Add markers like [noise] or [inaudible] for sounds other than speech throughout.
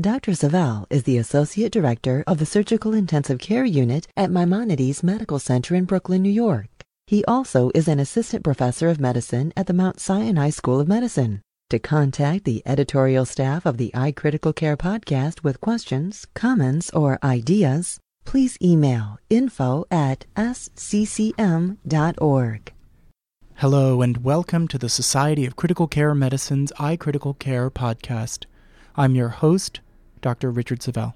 Dr. Savel is the Associate Director of the Surgical Intensive Care Unit at Maimonides Medical Center in Brooklyn, New York. He also is an Assistant Professor of Medicine at the Mount Sinai School of Medicine. To contact the editorial staff of the iCritical Care podcast with questions, comments, or ideas, please email info at sccm.org. Hello, and welcome to the Society of Critical Care Medicine's iCritical Care podcast. I'm your host, Dr. Richard Savel.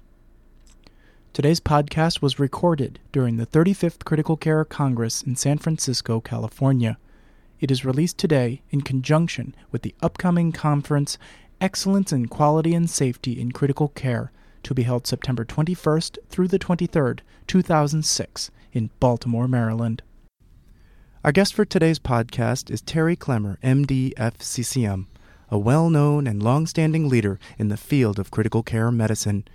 Today's podcast was recorded during the 35th Critical Care Congress in San Francisco, California. It is released today in conjunction with the upcoming conference Excellence in Quality and Safety in Critical Care to be held September 21st through the 23rd, 2006, in Baltimore, Maryland. Our guest for today's podcast is Terry Clemmer, MD, FCCM a well known and long standing leader in the field of critical care medicine,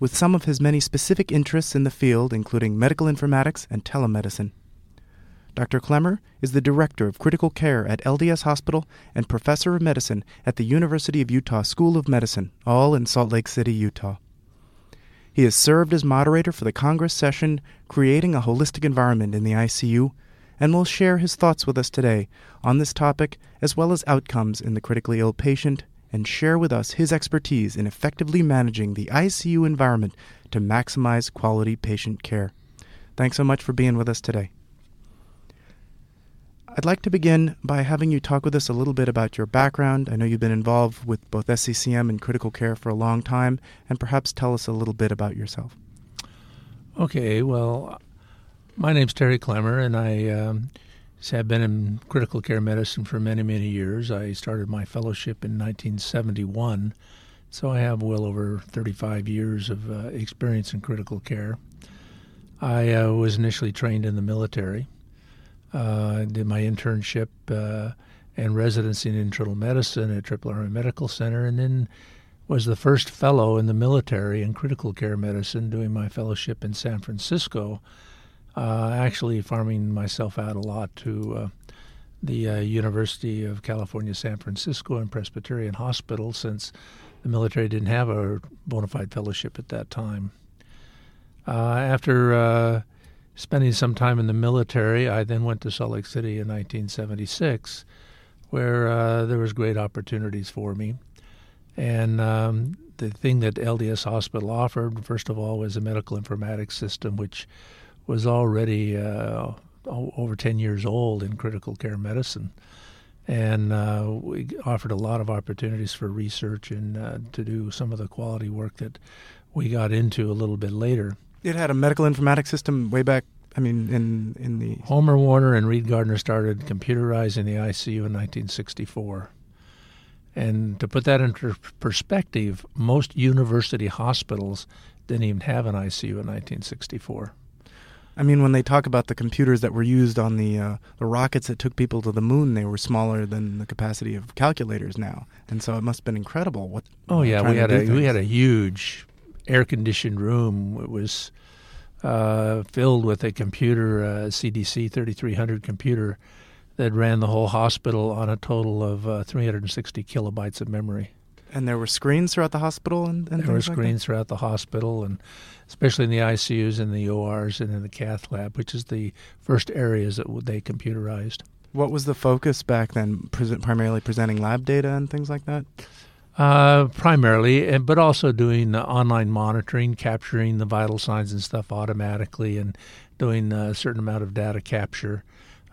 with some of his many specific interests in the field, including medical informatics and telemedicine. Dr. Clemmer is the Director of Critical Care at LDS Hospital and Professor of Medicine at the University of Utah School of Medicine, all in Salt Lake City, Utah. He has served as moderator for the Congress session Creating a Holistic Environment in the ICU and will share his thoughts with us today on this topic as well as outcomes in the critically ill patient and share with us his expertise in effectively managing the ICU environment to maximize quality patient care. Thanks so much for being with us today. I'd like to begin by having you talk with us a little bit about your background. I know you've been involved with both SCCM and critical care for a long time, and perhaps tell us a little bit about yourself. Okay, well, my name's Terry Clemmer, and I um, have been in critical care medicine for many, many years. I started my fellowship in 1971, so I have well over 35 years of uh, experience in critical care. I uh, was initially trained in the military. Uh, did my internship uh, and residency in internal medicine at Tripler Army Medical Center, and then was the first fellow in the military in critical care medicine doing my fellowship in San Francisco uh, actually farming myself out a lot to uh, the uh, University of California, San Francisco, and Presbyterian Hospital since the military didn't have a bona fide fellowship at that time. Uh, after uh, spending some time in the military, I then went to Salt Lake City in 1976, where uh, there was great opportunities for me. And um, the thing that LDS Hospital offered, first of all, was a medical informatics system, which was already uh, over 10 years old in critical care medicine. And uh, we offered a lot of opportunities for research and uh, to do some of the quality work that we got into a little bit later. It had a medical informatics system way back. I mean, in in the Homer Warner and Reed Gardner started computerizing the ICU in 1964. And to put that into perspective, most university hospitals didn't even have an ICU in 1964. I mean, when they talk about the computers that were used on the uh, the rockets that took people to the moon, they were smaller than the capacity of calculators now, and so it must have been incredible. What? Oh yeah, we had a things. we had a huge air conditioned room. It was uh, filled with a computer, uh, CDC 3300 computer, that ran the whole hospital on a total of uh, 360 kilobytes of memory. And there were screens throughout the hospital, and, and there were like screens throughout the hospital, and especially in the ICUs and the ORs and in the cath lab, which is the first areas that they computerized. What was the focus back then? primarily presenting lab data and things like that. Uh, primarily, but also doing uh, online monitoring, capturing the vital signs and stuff automatically, and doing a certain amount of data capture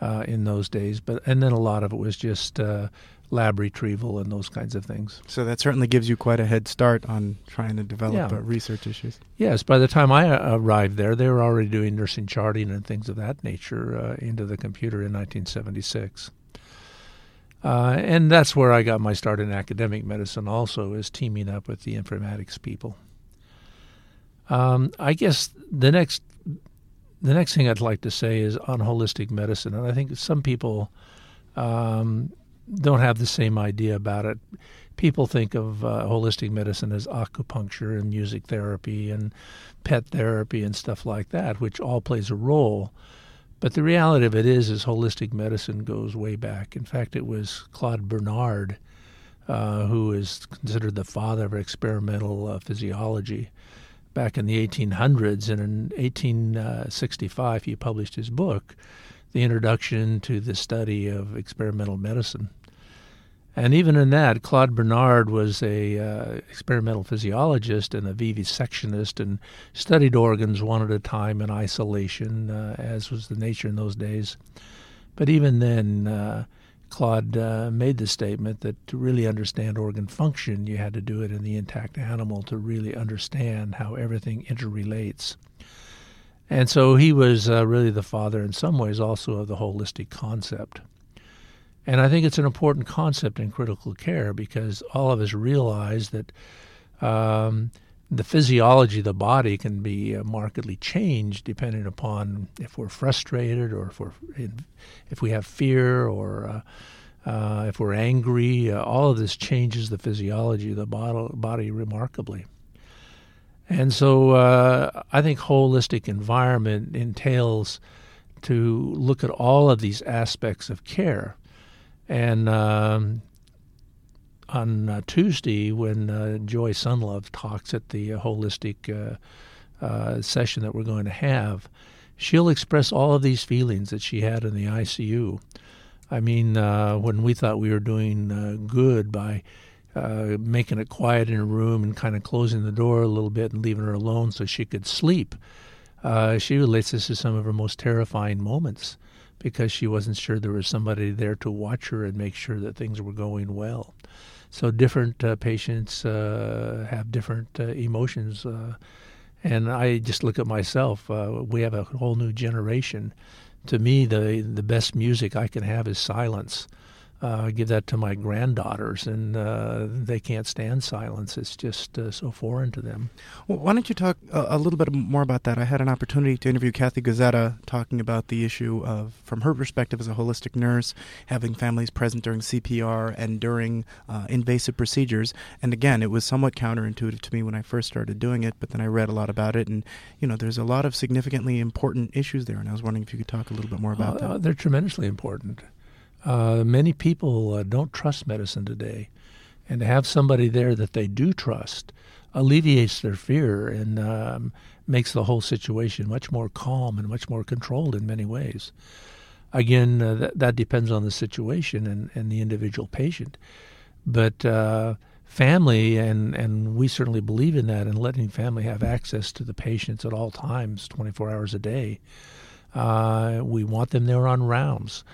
uh, in those days. But and then a lot of it was just uh, lab retrieval and those kinds of things. So that certainly gives you quite a head start on trying to develop yeah. uh, research issues. Yes, by the time I uh, arrived there, they were already doing nursing charting and things of that nature uh, into the computer in 1976. Uh, and that's where I got my start in academic medicine. Also, is teaming up with the informatics people. Um, I guess the next the next thing I'd like to say is on holistic medicine, and I think some people um, don't have the same idea about it. People think of uh, holistic medicine as acupuncture and music therapy and pet therapy and stuff like that, which all plays a role. But the reality of it is, is holistic medicine goes way back. In fact, it was Claude Bernard, uh, who is considered the father of experimental uh, physiology. Back in the 1800s, and in 1865, he published his book, The Introduction to the Study of Experimental Medicine. And even in that, Claude Bernard was a uh, experimental physiologist and a vivisectionist and studied organs one at a time in isolation, uh, as was the nature in those days. But even then, uh, Claude uh, made the statement that to really understand organ function, you had to do it in the intact animal to really understand how everything interrelates. And so he was uh, really the father, in some ways, also of the holistic concept. And I think it's an important concept in critical care because all of us realize that um, the physiology of the body can be uh, markedly changed depending upon if we're frustrated or if we're if we have fear or uh, uh, if we're angry. Uh, all of this changes the physiology of the body remarkably. And so uh, I think holistic environment entails to look at all of these aspects of care and um, on uh, Tuesday, when uh, Joy Sunlove talks at the uh, holistic uh, uh, session that we're going to have, she'll express all of these feelings that she had in the ICU. I mean, when we thought we were doing good by making it quiet in her room and kind of closing the door a little bit and leaving her alone so she could sleep, she relates this to some of her most terrifying moments because she wasn't sure there was somebody there to watch her and make sure that things were going well. So different uh, patients uh, have different uh, emotions. Uh, and I just look at myself. Uh, we have a whole new generation. To me, the the best music I can have is silence uh, give that to my granddaughters, and uh, they can't stand silence. It's just uh, so foreign to them. Well, why don't you talk a, a, little bit more about that? I had an opportunity to interview Kathy Guzzetta talking about the issue of, from her perspective as a holistic nurse, having families present during CPR and during uh, invasive procedures. And again, it was somewhat counterintuitive to me when I first started doing it, but then I read a lot about it, and you know, there's a lot of significantly important issues there. And I was wondering if you could talk a little bit more about uh, that. They're tremendously important. Uh, many people uh, don't trust medicine today, and to have somebody there that they do trust alleviates their fear and um, makes the whole situation much more calm and much more controlled in many ways. Again, uh, that, that depends on the situation and, and the individual patient, but uh, family and and we certainly believe in that and letting family have access to the patients at all times, 24 hours a day. Uh, we want them there on rounds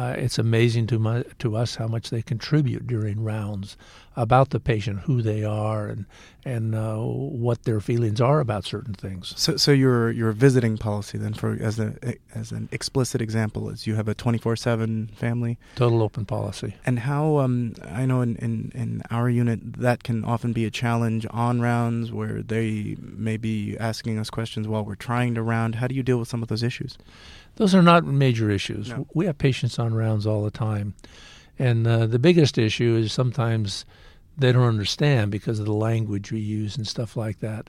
uh, it's amazing to, mu- to us how much they contribute during rounds about the patient, who they are, and and uh, what their feelings are about certain things. So, so your your visiting policy then, for as a as an explicit example, is you have a twenty four seven family total open policy. And how um, I know in, in in our unit that can often be a challenge on rounds where they may be asking us questions while we're trying to round. How do you deal with some of those issues? Those are not major issues. No. We have patients on rounds all the time. And uh, the biggest issue is sometimes they don't understand because of the language we use and stuff like that.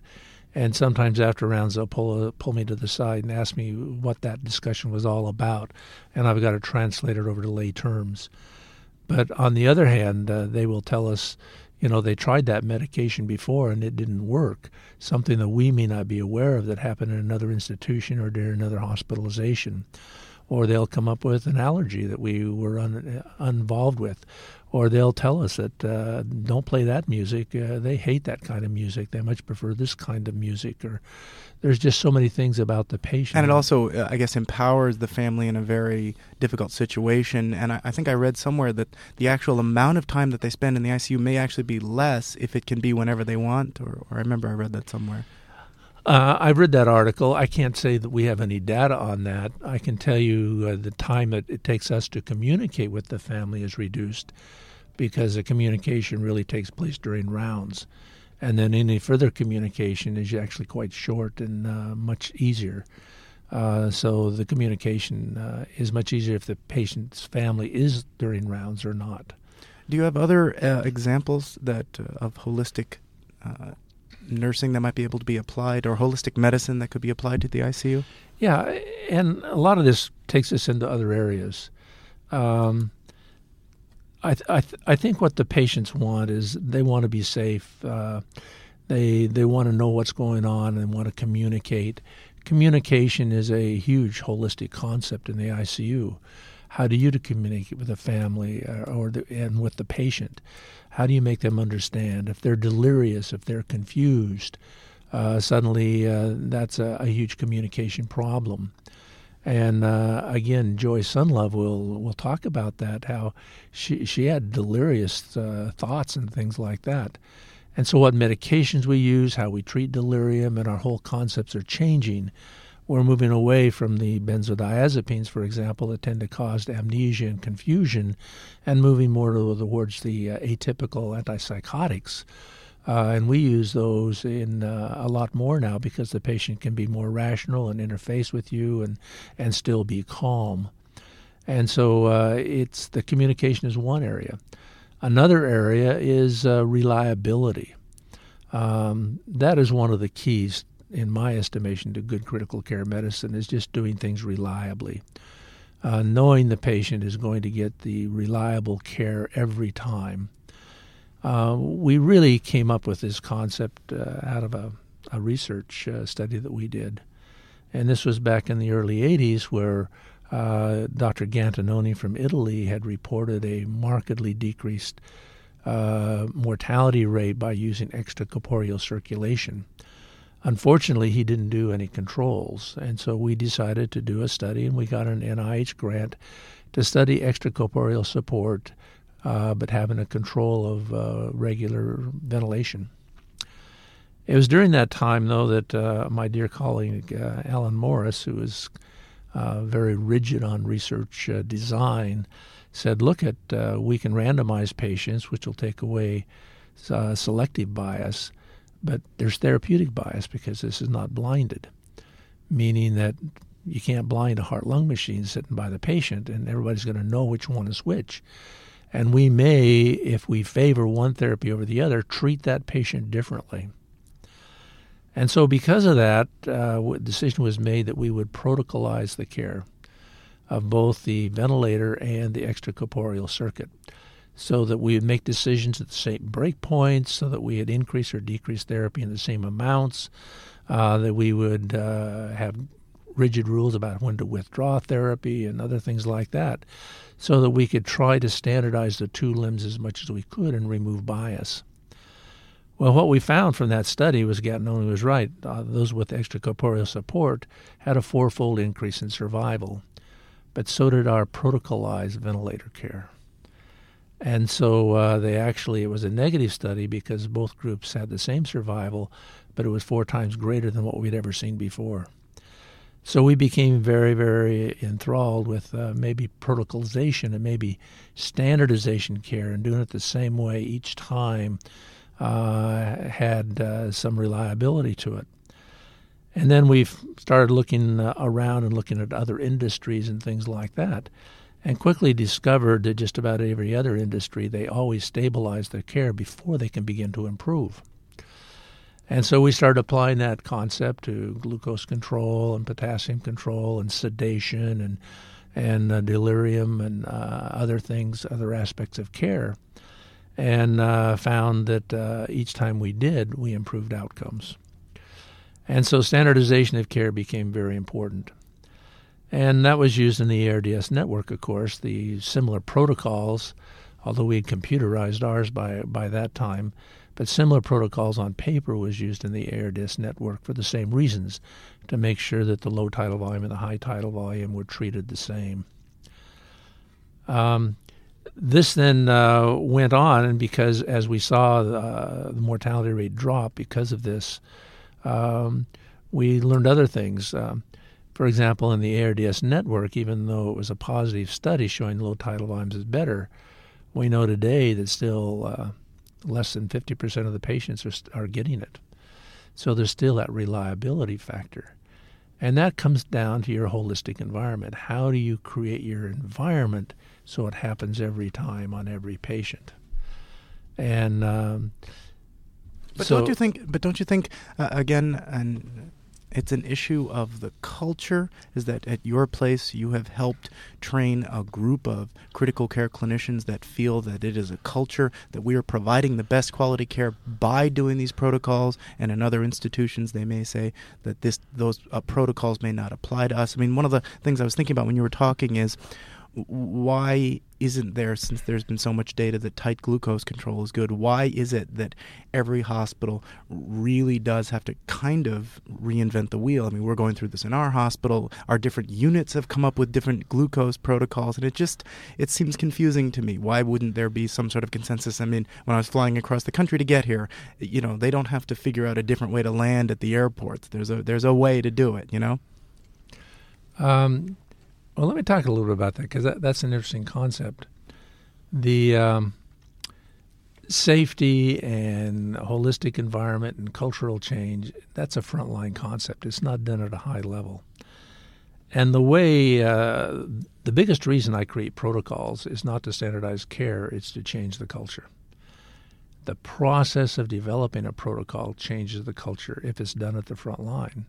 And sometimes after rounds, they'll pull, uh, pull me to the side and ask me what that discussion was all about. And I've got to translate it over to lay terms. But on the other hand, uh, they will tell us, you know, they tried that medication before and it didn't work. Something that we may not be aware of that happened in another institution or during another hospitalization. Or they'll come up with an allergy that we were un, involved with. Or they'll tell us that uh, don't play that music. Uh, they hate that kind of music. They much prefer this kind of music. Or there's just so many things about the patient. And it also, uh, I guess, empowers the family in a very difficult situation. And I, I, think I read somewhere that the actual amount of time that they spend in the ICU may actually be less if it can be whenever they want. Or, or I remember I read that somewhere. Uh, I've read that article. I can't say that we have any data on that. I can tell you uh, the time that it takes us to communicate with the family is reduced because the communication really takes place during rounds and then any further communication is actually quite short and uh, much easier. Uh, so the communication uh, is much easier if the patient's family is during rounds or not. Do you have other uh, examples that of holistic nursing that might be able to be applied, or holistic medicine that could be applied to the ICU? Yeah, and a lot of this takes us into other areas. Um, I, th- I, th- I think what the patients want is they want to be safe. Uh, they they want to know what's going on and want to communicate. Communication is a huge holistic concept in the ICU. How do you communicate with the family uh, or the, and with the patient? How do you make them understand if they're delirious, if they're confused? Uh, suddenly, uh, that's a, a, huge communication problem. And uh, again, Joy Sunlove will will talk about that. How she she had delirious uh, thoughts and things like that. And so, what medications we use, how we treat delirium, and our whole concepts are changing. We're moving away from the benzodiazepines, for example, that tend to cause amnesia and confusion, and moving more towards the uh, atypical antipsychotics. Uh, and we use those in uh, a lot more now because the patient can be more rational and interface with you and, and still be calm. And so uh, it's the communication is one area. Another area is uh, reliability. Um, that is one of the keys, in my estimation, to good critical care medicine is just doing things reliably. Uh, knowing the patient is going to get the reliable care every time. Uh, we really came up with this concept uh, out of a, a research uh, study that we did. And this was back in the early 80s where uh, Dr. Gattinoni from Italy had reported a markedly decreased uh, mortality rate by using extracorporeal circulation. Unfortunately, he didn't do any controls, and so we decided to do a study, and we got an NIH grant to study extracorporeal support, uh, but having a control of uh, regular ventilation. It was during that time, though, that uh, my dear colleague uh, Alan Morris, who was uh, very rigid on research uh, design, said, look at, we can randomize patients, which will take away selective bias, but there's therapeutic bias because this is not blinded, meaning that you can't blind a heart lung machine sitting by the patient and everybody's going to know which one is which. And we may, if we favor one therapy over the other, treat that patient differently. And so, because of that, uh, decision was made that we would protocolize the care of both the ventilator and the extracorporeal circuit so that we would make decisions at the same break points, so that we had increased or decreased therapy in the same amounts, uh, that we would uh, have rigid rules about when to withdraw therapy and other things like that, so that we could try to standardize the two limbs as much as we could and remove bias. Well, what we found from that study was Gattinoni was right. Uh, those with extracorporeal support had a fourfold increase in survival, but so did our protocolized ventilator care. And so uh, they actually, it was a negative study because both groups had the same survival, but it was four times greater than what we'd ever seen before. So we became very, very enthralled with uh, maybe protocolization and maybe standardization care and doing it the same way each time uh, had uh, some reliability to it. And then we started looking uh, around and looking at other industries and things like that, and quickly discovered that just about every other industry, they always stabilize their care before they can begin to improve. And so we started applying that concept to glucose control and potassium control and sedation and and uh, delirium and uh, other things, other aspects of care and uh, found that uh, each time we did, we improved outcomes. And so standardization of care became very important. And that was used in the ARDS network, of course, the similar protocols, although we had computerized ours by, by that time, but similar protocols on paper was used in the ARDS network for the same reasons, to make sure that the low tidal volume and the high tidal volume were treated the same. Um, this then uh, went on, and because as we saw the, the, mortality rate drop because of this, um, we learned other things. Um, for example, in the ARDS network, even though it was a positive study showing low tidal volumes is better, we know today that still uh, less than 50% of the patients are, are getting it. So there's still that reliability factor. And that comes down to your holistic environment. How do you create your environment so it happens every time on every patient? And um, but so, don't you think? But don't you think uh, again? And it's an issue of the culture. Is that at your place you have helped train a group of critical care clinicians that feel that it is a culture that we are providing the best quality care by doing these protocols, and in other institutions they may say that this those uh, protocols may not apply to us. I mean, one of the things I was thinking about when you were talking is why isn't there, since there's been so much data that tight glucose control is good, why is it that every hospital really does have to kind of reinvent the wheel? I mean, we're going through this in our hospital. Our different units have come up with different glucose protocols, and it just it seems confusing to me. Why wouldn't there be some sort of consensus? I mean, when I was flying across the country to get here, you know, they don't have to figure out a different way to land at the airports. There's a there's a way to do it, you know. Um, well, let me talk a little bit about that because that, that's an interesting concept. The um, safety and holistic environment and cultural change, that's a frontline concept. It's not done at a high level. And the way, uh, the biggest reason I create protocols is not to standardize care, it's to change the culture. The process of developing a protocol changes the culture if it's done at the front line.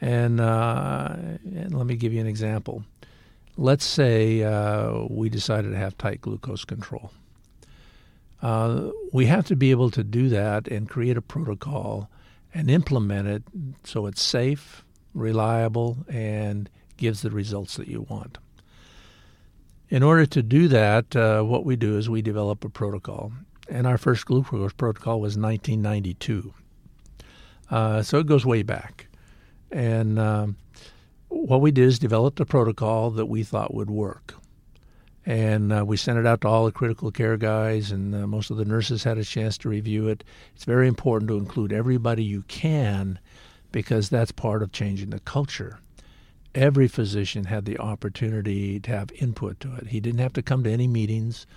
And, uh, and let me give you an example. Let's say uh, we decided to have tight glucose control. Uh, we have to be able to do that and create a protocol and implement it so it's safe, reliable, and gives the results that you want. In order to do that, uh, what we do is we develop a protocol. And our first glucose protocol was 1992. Uh, so it goes way back. And um, what we did is developed a protocol that we thought would work. And uh, we sent it out to all the critical care guys, and uh, most of the nurses had a chance to review it. It's very important to include everybody you can because that's part of changing the culture. Every physician had the opportunity to have input to it. He didn't have to come to any meetings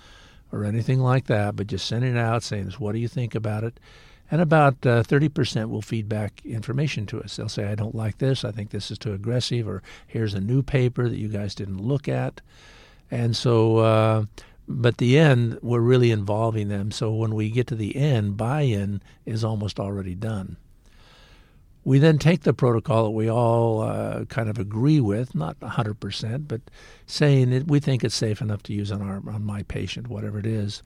or anything like that, but just sending it out saying, What do you think about it? And about uh, 30% will feed back information to us. They'll say, I don't like this, I think this is too aggressive, or here's a new paper that you guys didn't look at. And so, uh, but the end, we're really involving them. So when we get to the end, buy in is almost already done. We then take the protocol that we all uh, kind of agree with, not 100%, but saying that we think it's safe enough to use on, our, on my patient, whatever it is.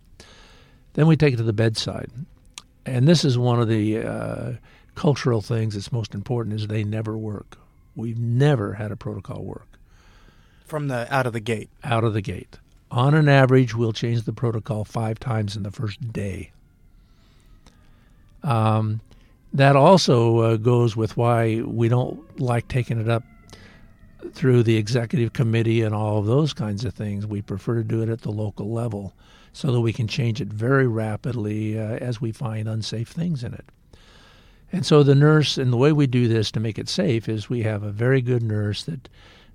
Then we take it to the bedside and this is one of the uh, cultural things that's most important is they never work. We've never had a protocol work from the out of the gate. Out of the gate. On an average, we'll change the protocol five times in the first day. Um, that also uh, goes with why we don't like taking it up through the executive committee and all of those kinds of things. We prefer to do it at the local level so that we can change it very rapidly uh, as we find unsafe things in it. And so the nurse, and the way we do this to make it safe is we have a very good nurse that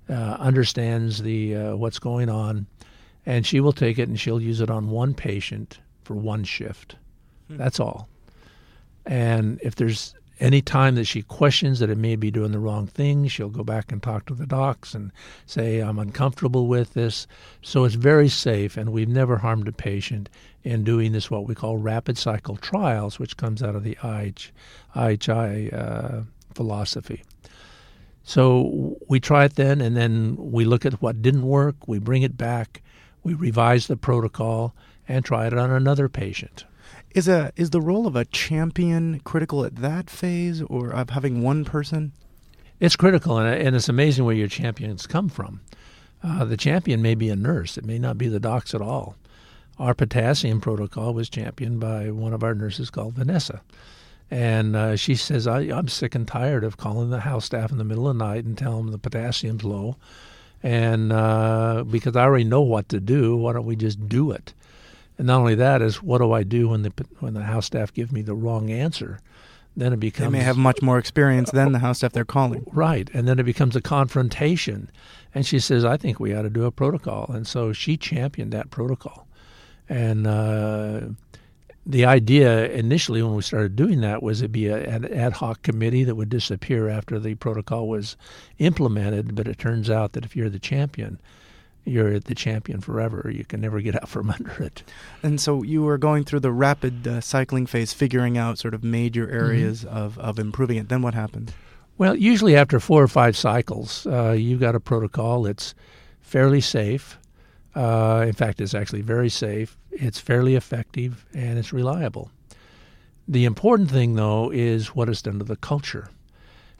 uh, understands the uh, what's going on, and she will take it and she'll use it on one patient for one shift. Hmm. That's all. And if there's any time that she questions that it may be doing the wrong thing, she'll go back and talk to the docs and say, I'm uncomfortable with this. So it's very safe, and we've never harmed a patient in doing this, what we call rapid cycle trials, which comes out of the IH, IHI uh, philosophy. So we try it then, and then we look at what didn't work, we bring it back, we revise the protocol, and try it on another patient. Is a is the role of a champion critical at that phase, or of having one person? It's critical, and, and it's amazing where your champions come from. Uh, the champion may be a nurse; it may not be the docs at all. Our potassium protocol was championed by one of our nurses called Vanessa. And uh, she says, I, am sick and tired of calling the house staff in the middle of the night and telling them the potassium's low. And uh, because I already know what to do, why don't we just do it? And not only that is what do I do when the when the house staff give me the wrong answer? Then it becomes they may have much more experience than the house staff they're calling. Right, and then it becomes a confrontation. And she says, "I think we ought to do a protocol." And so she championed that protocol, and uh, the idea initially when we started doing that was it'd be a, an ad hoc committee that would disappear after the protocol was implemented. But it turns out that if you're the champion, you're the champion forever. You can never get out from [laughs] under it. And so you were going through the rapid uh, cycling phase, figuring out sort of major mm-hmm. areas mm-hmm. of, of improving it. Then what happened? Well, usually after four or five cycles, uh, you've got a protocol that's fairly safe. Uh, in fact, it's actually very safe. It's fairly effective and it's reliable. The important thing, though, is what it's done to the culture.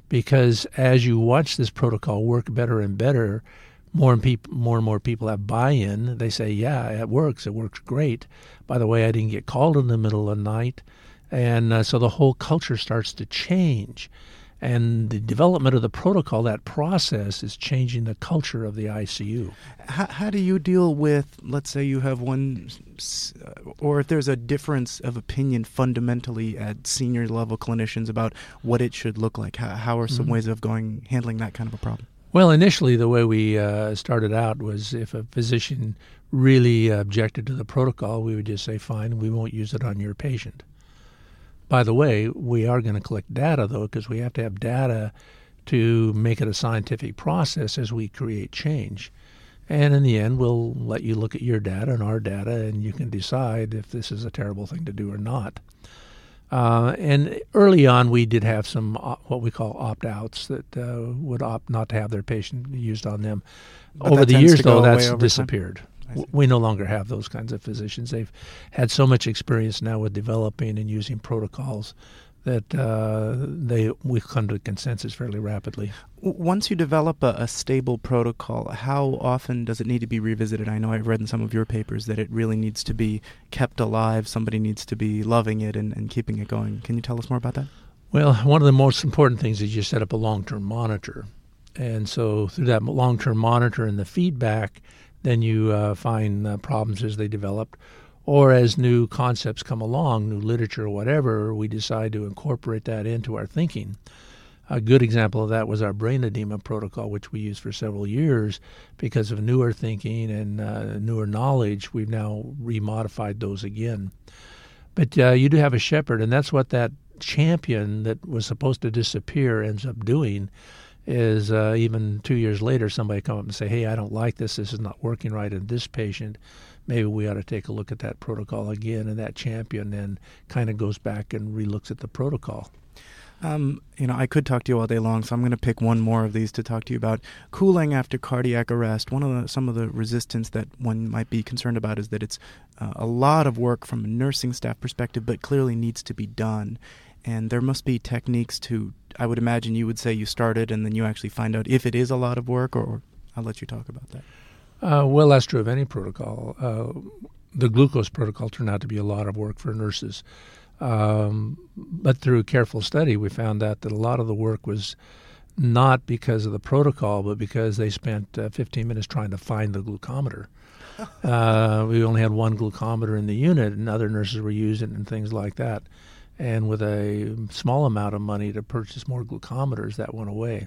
Because as you watch this protocol work better and better, more and peop- more and more people have buy-in. They say, "Yeah, it works. It works great." By the way, I didn't get called in the middle of the night, and uh, so the whole culture starts to change. And the development of the protocol, that process, is changing the culture of the ICU. How, how do you deal with, let's say, you have one, or if there's a difference of opinion fundamentally at senior level clinicians about what it should look like? How, how are some mm-hmm. ways of going handling that kind of a problem? Well, initially, the way we uh, started out was if a physician really objected to the protocol, we would just say, fine, we won't use it on your patient. By the way, we are going to collect data, though, because we have to have data to make it a scientific process as we create change. And in the end, we'll let you look at your data and our data, and you can decide if this is a terrible thing to do or not. Uh, and early on, we did have some what we call opt-outs that uh, would opt not to have their patient used on them. But over the years, though, that's disappeared. We no longer have those kinds of physicians. They've had so much experience now with developing and using protocols that uh, they we come to consensus fairly rapidly. Once you develop a, a, stable protocol, how often does it need to be revisited? I know I've read in some of your papers that it really needs to be kept alive. Somebody needs to be loving it and, and keeping it going. Can you tell us more about that? Well, one of the most important things is you set up a long-term monitor, and so through that long-term monitor and the feedback, then you uh, find uh, problems as they develop or as new concepts come along, new literature or whatever, we decide to incorporate that into our thinking. A good example of that was our brain edema protocol, which we used for several years because of newer thinking and uh, newer knowledge. We've now remodified those again. But uh, you do have a shepherd, and that's what that champion that was supposed to disappear ends up doing. Is uh, even two years later, somebody come up and say, "Hey, I don't like this. This is not working right in this patient." Maybe we ought to take a look at that protocol again. And that champion then kind of goes back and relooks at the protocol. Um, you know, I could talk to you all day long, so I'm going to pick one more of these to talk to you about cooling after cardiac arrest. One of the, some of the resistance that one might be concerned about is that it's uh, a lot of work from a nursing staff perspective, but clearly needs to be done. And there must be techniques to. I would imagine you would say you started, and then you actually find out if it is a lot of work, or, or I'll let you talk about that. Uh, well, that's true of any protocol. Uh, the glucose protocol turned out to be a lot of work for nurses. Um, but through careful study, we found out that a lot of the work was not because of the protocol, but because they spent uh, 15 minutes trying to find the glucometer. [laughs] Uh, we only had one glucometer in the unit, and other nurses were using it and things like that. And with a small amount of money to purchase more glucometers, that went away.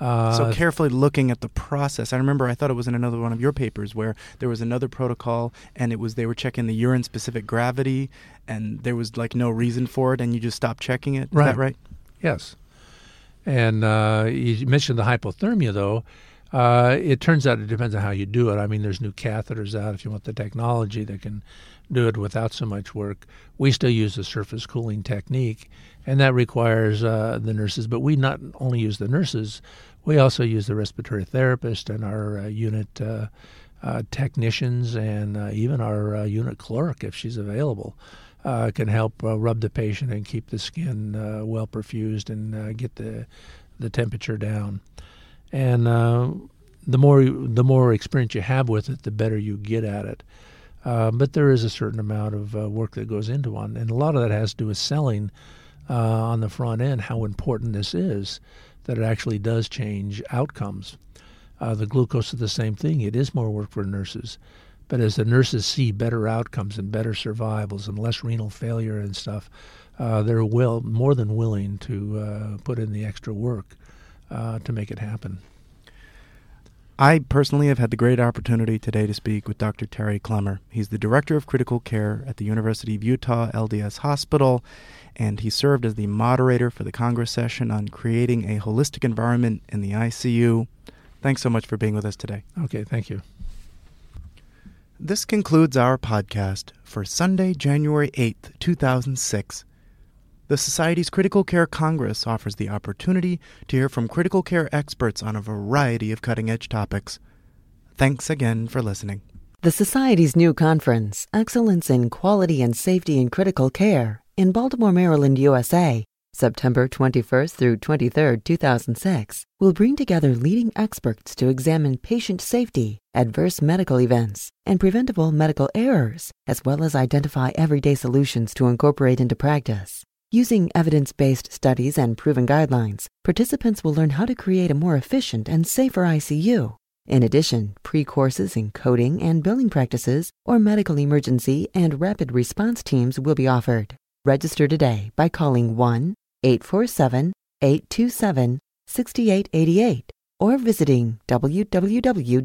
Uh, so carefully looking at the process. I remember I thought it was in another one of your papers where there was another protocol and it was they were checking the urine specific gravity and there was like no reason for it and you just stopped checking it. Is right. that right? Yes. And uh, you mentioned the hypothermia though. Uh, it turns out it depends on how you do it. I mean, there's new catheters out if you want the technology that can do it without so much work. We still use the surface cooling technique, and that requires uh, the nurses. But we not only use the nurses, we also use the respiratory therapist and our uh, unit uh, uh, technicians and uh, even our unit clerk, if she's available. can help rub the patient and keep the skin well perfused and get the the temperature down and uh, the more the more experience you have with it, the better you get at it. Uh, but there is a certain amount of uh, work that goes into one, and a lot of that has to do with selling uh, on the front end how important this is. That it actually does change outcomes. Uh, the glucose is the same thing. It is more work for nurses, but as the nurses see better outcomes and better survivals and less renal failure and stuff, uh, they're will more than willing to put in the extra work uh, to make it happen. I personally have had the great opportunity today to speak with Dr. Terry Clemmer. He's the Director of Critical Care at the University of Utah LDS Hospital, and he served as the moderator for the Congress session on creating a holistic environment in the ICU. Thanks so much for being with us today. Okay, thank you. This concludes our podcast for Sunday, January 8th, 2006. The Society's Critical Care Congress offers the opportunity to hear from critical care experts on a variety of cutting edge topics. Thanks again for listening. The Society's new conference, Excellence in Quality and Safety in Critical Care, in Baltimore, Maryland, USA, September 21st through 23rd, 2006, will bring together leading experts to examine patient safety, adverse medical events, and preventable medical errors, as well as identify everyday solutions to incorporate into practice. Using evidence based studies and proven guidelines, participants will learn how to create a more efficient and safer ICU. In addition, pre courses in coding and billing practices or medical emergency and rapid response teams will be offered. Register today by calling 1 847 827 6888 or visiting www.sccm.org.